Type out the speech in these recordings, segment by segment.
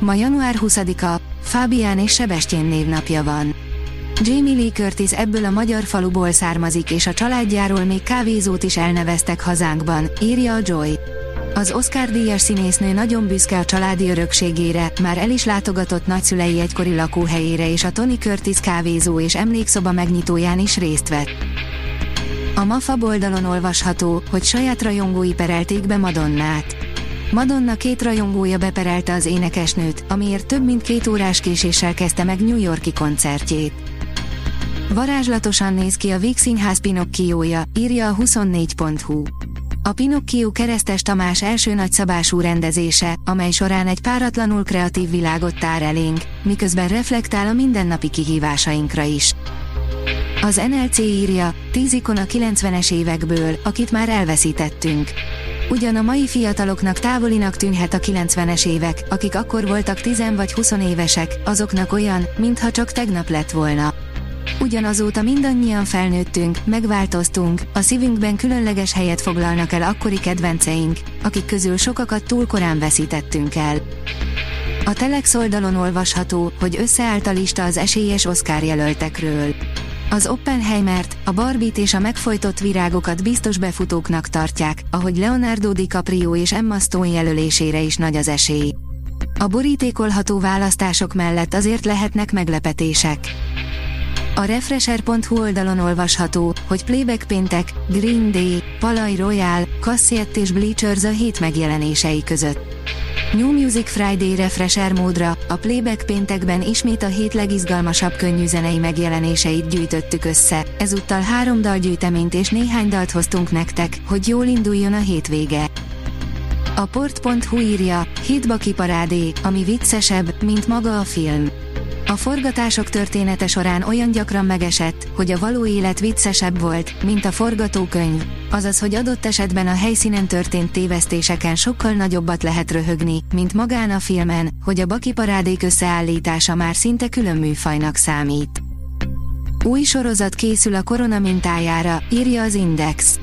Ma január 20-a, Fábián és Sebestyén névnapja van. Jamie Lee Curtis ebből a magyar faluból származik és a családjáról még kávézót is elneveztek hazánkban, írja a Joy. Az Oscar díjas színésznő nagyon büszke a családi örökségére, már el is látogatott nagyszülei egykori lakóhelyére és a Tony Curtis kávézó és emlékszoba megnyitóján is részt vett. A MAFA oldalon olvasható, hogy saját rajongói perelték be Madonnát. Madonna két rajongója beperelte az énekesnőt, amiért több mint két órás késéssel kezdte meg New Yorki koncertjét. Varázslatosan néz ki a Víg Színház Pinocchioja, írja a 24.hu. A Pinocchio keresztes Tamás első nagyszabású rendezése, amely során egy páratlanul kreatív világot tár elénk, miközben reflektál a mindennapi kihívásainkra is. Az NLC írja, tíz ikon a 90-es évekből, akit már elveszítettünk. Ugyan a mai fiataloknak távolinak tűnhet a 90-es évek, akik akkor voltak 10 vagy 20 évesek, azoknak olyan, mintha csak tegnap lett volna. Ugyanazóta mindannyian felnőttünk, megváltoztunk, a szívünkben különleges helyet foglalnak el akkori kedvenceink, akik közül sokakat túl korán veszítettünk el. A Telex oldalon olvasható, hogy összeállt a lista az esélyes Oscar jelöltekről. Az Oppenheimert, a Barbit és a megfojtott virágokat biztos befutóknak tartják, ahogy Leonardo DiCaprio és Emma Stone jelölésére is nagy az esély. A borítékolható választások mellett azért lehetnek meglepetések. A Refresher.hu oldalon olvasható, hogy Playback péntek, Green Day, Palaj Royal, Cassiett és Bleachers a hét megjelenései között. New Music Friday Refresher módra, a Playback péntekben ismét a hét legizgalmasabb könnyűzenei megjelenéseit gyűjtöttük össze, ezúttal három dalgyűjteményt és néhány dalt hoztunk nektek, hogy jól induljon a hétvége. A port.hu írja, hitba kiparádé, ami viccesebb, mint maga a film. A forgatások története során olyan gyakran megesett, hogy a való élet viccesebb volt, mint a forgatókönyv, azaz hogy adott esetben a helyszínen történt tévesztéseken sokkal nagyobbat lehet röhögni, mint magán a filmen, hogy a baki parádék összeállítása már szinte külön műfajnak számít. Új sorozat készül a korona mintájára, írja az Index.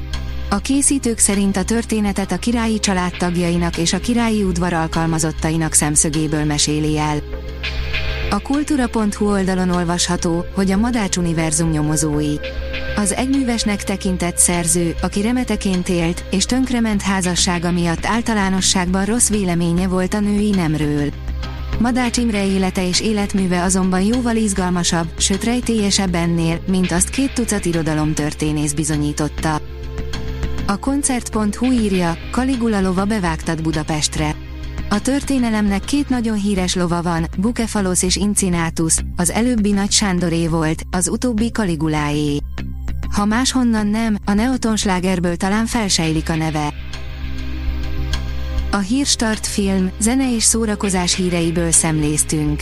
A készítők szerint a történetet a királyi család tagjainak és a királyi udvar alkalmazottainak szemszögéből meséli el. A kultúra.hu oldalon olvasható, hogy a Madács univerzum nyomozói. Az egyművesnek tekintett szerző, aki remeteként élt, és tönkrement házassága miatt általánosságban rossz véleménye volt a női nemről. Madács Imre élete és életműve azonban jóval izgalmasabb, sőt rejtélyesebb ennél, mint azt két tucat irodalomtörténész bizonyította. A koncert.hu írja, Kaligula lova bevágtad Budapestre. A történelemnek két nagyon híres lova van, Bukefalosz és Incinatus, az előbbi Nagy Sándoré volt, az utóbbi Kaliguláé. Ha máshonnan nem, a Neotonslágerből talán felsejlik a neve. A Hírstart film, zene és szórakozás híreiből szemléztünk.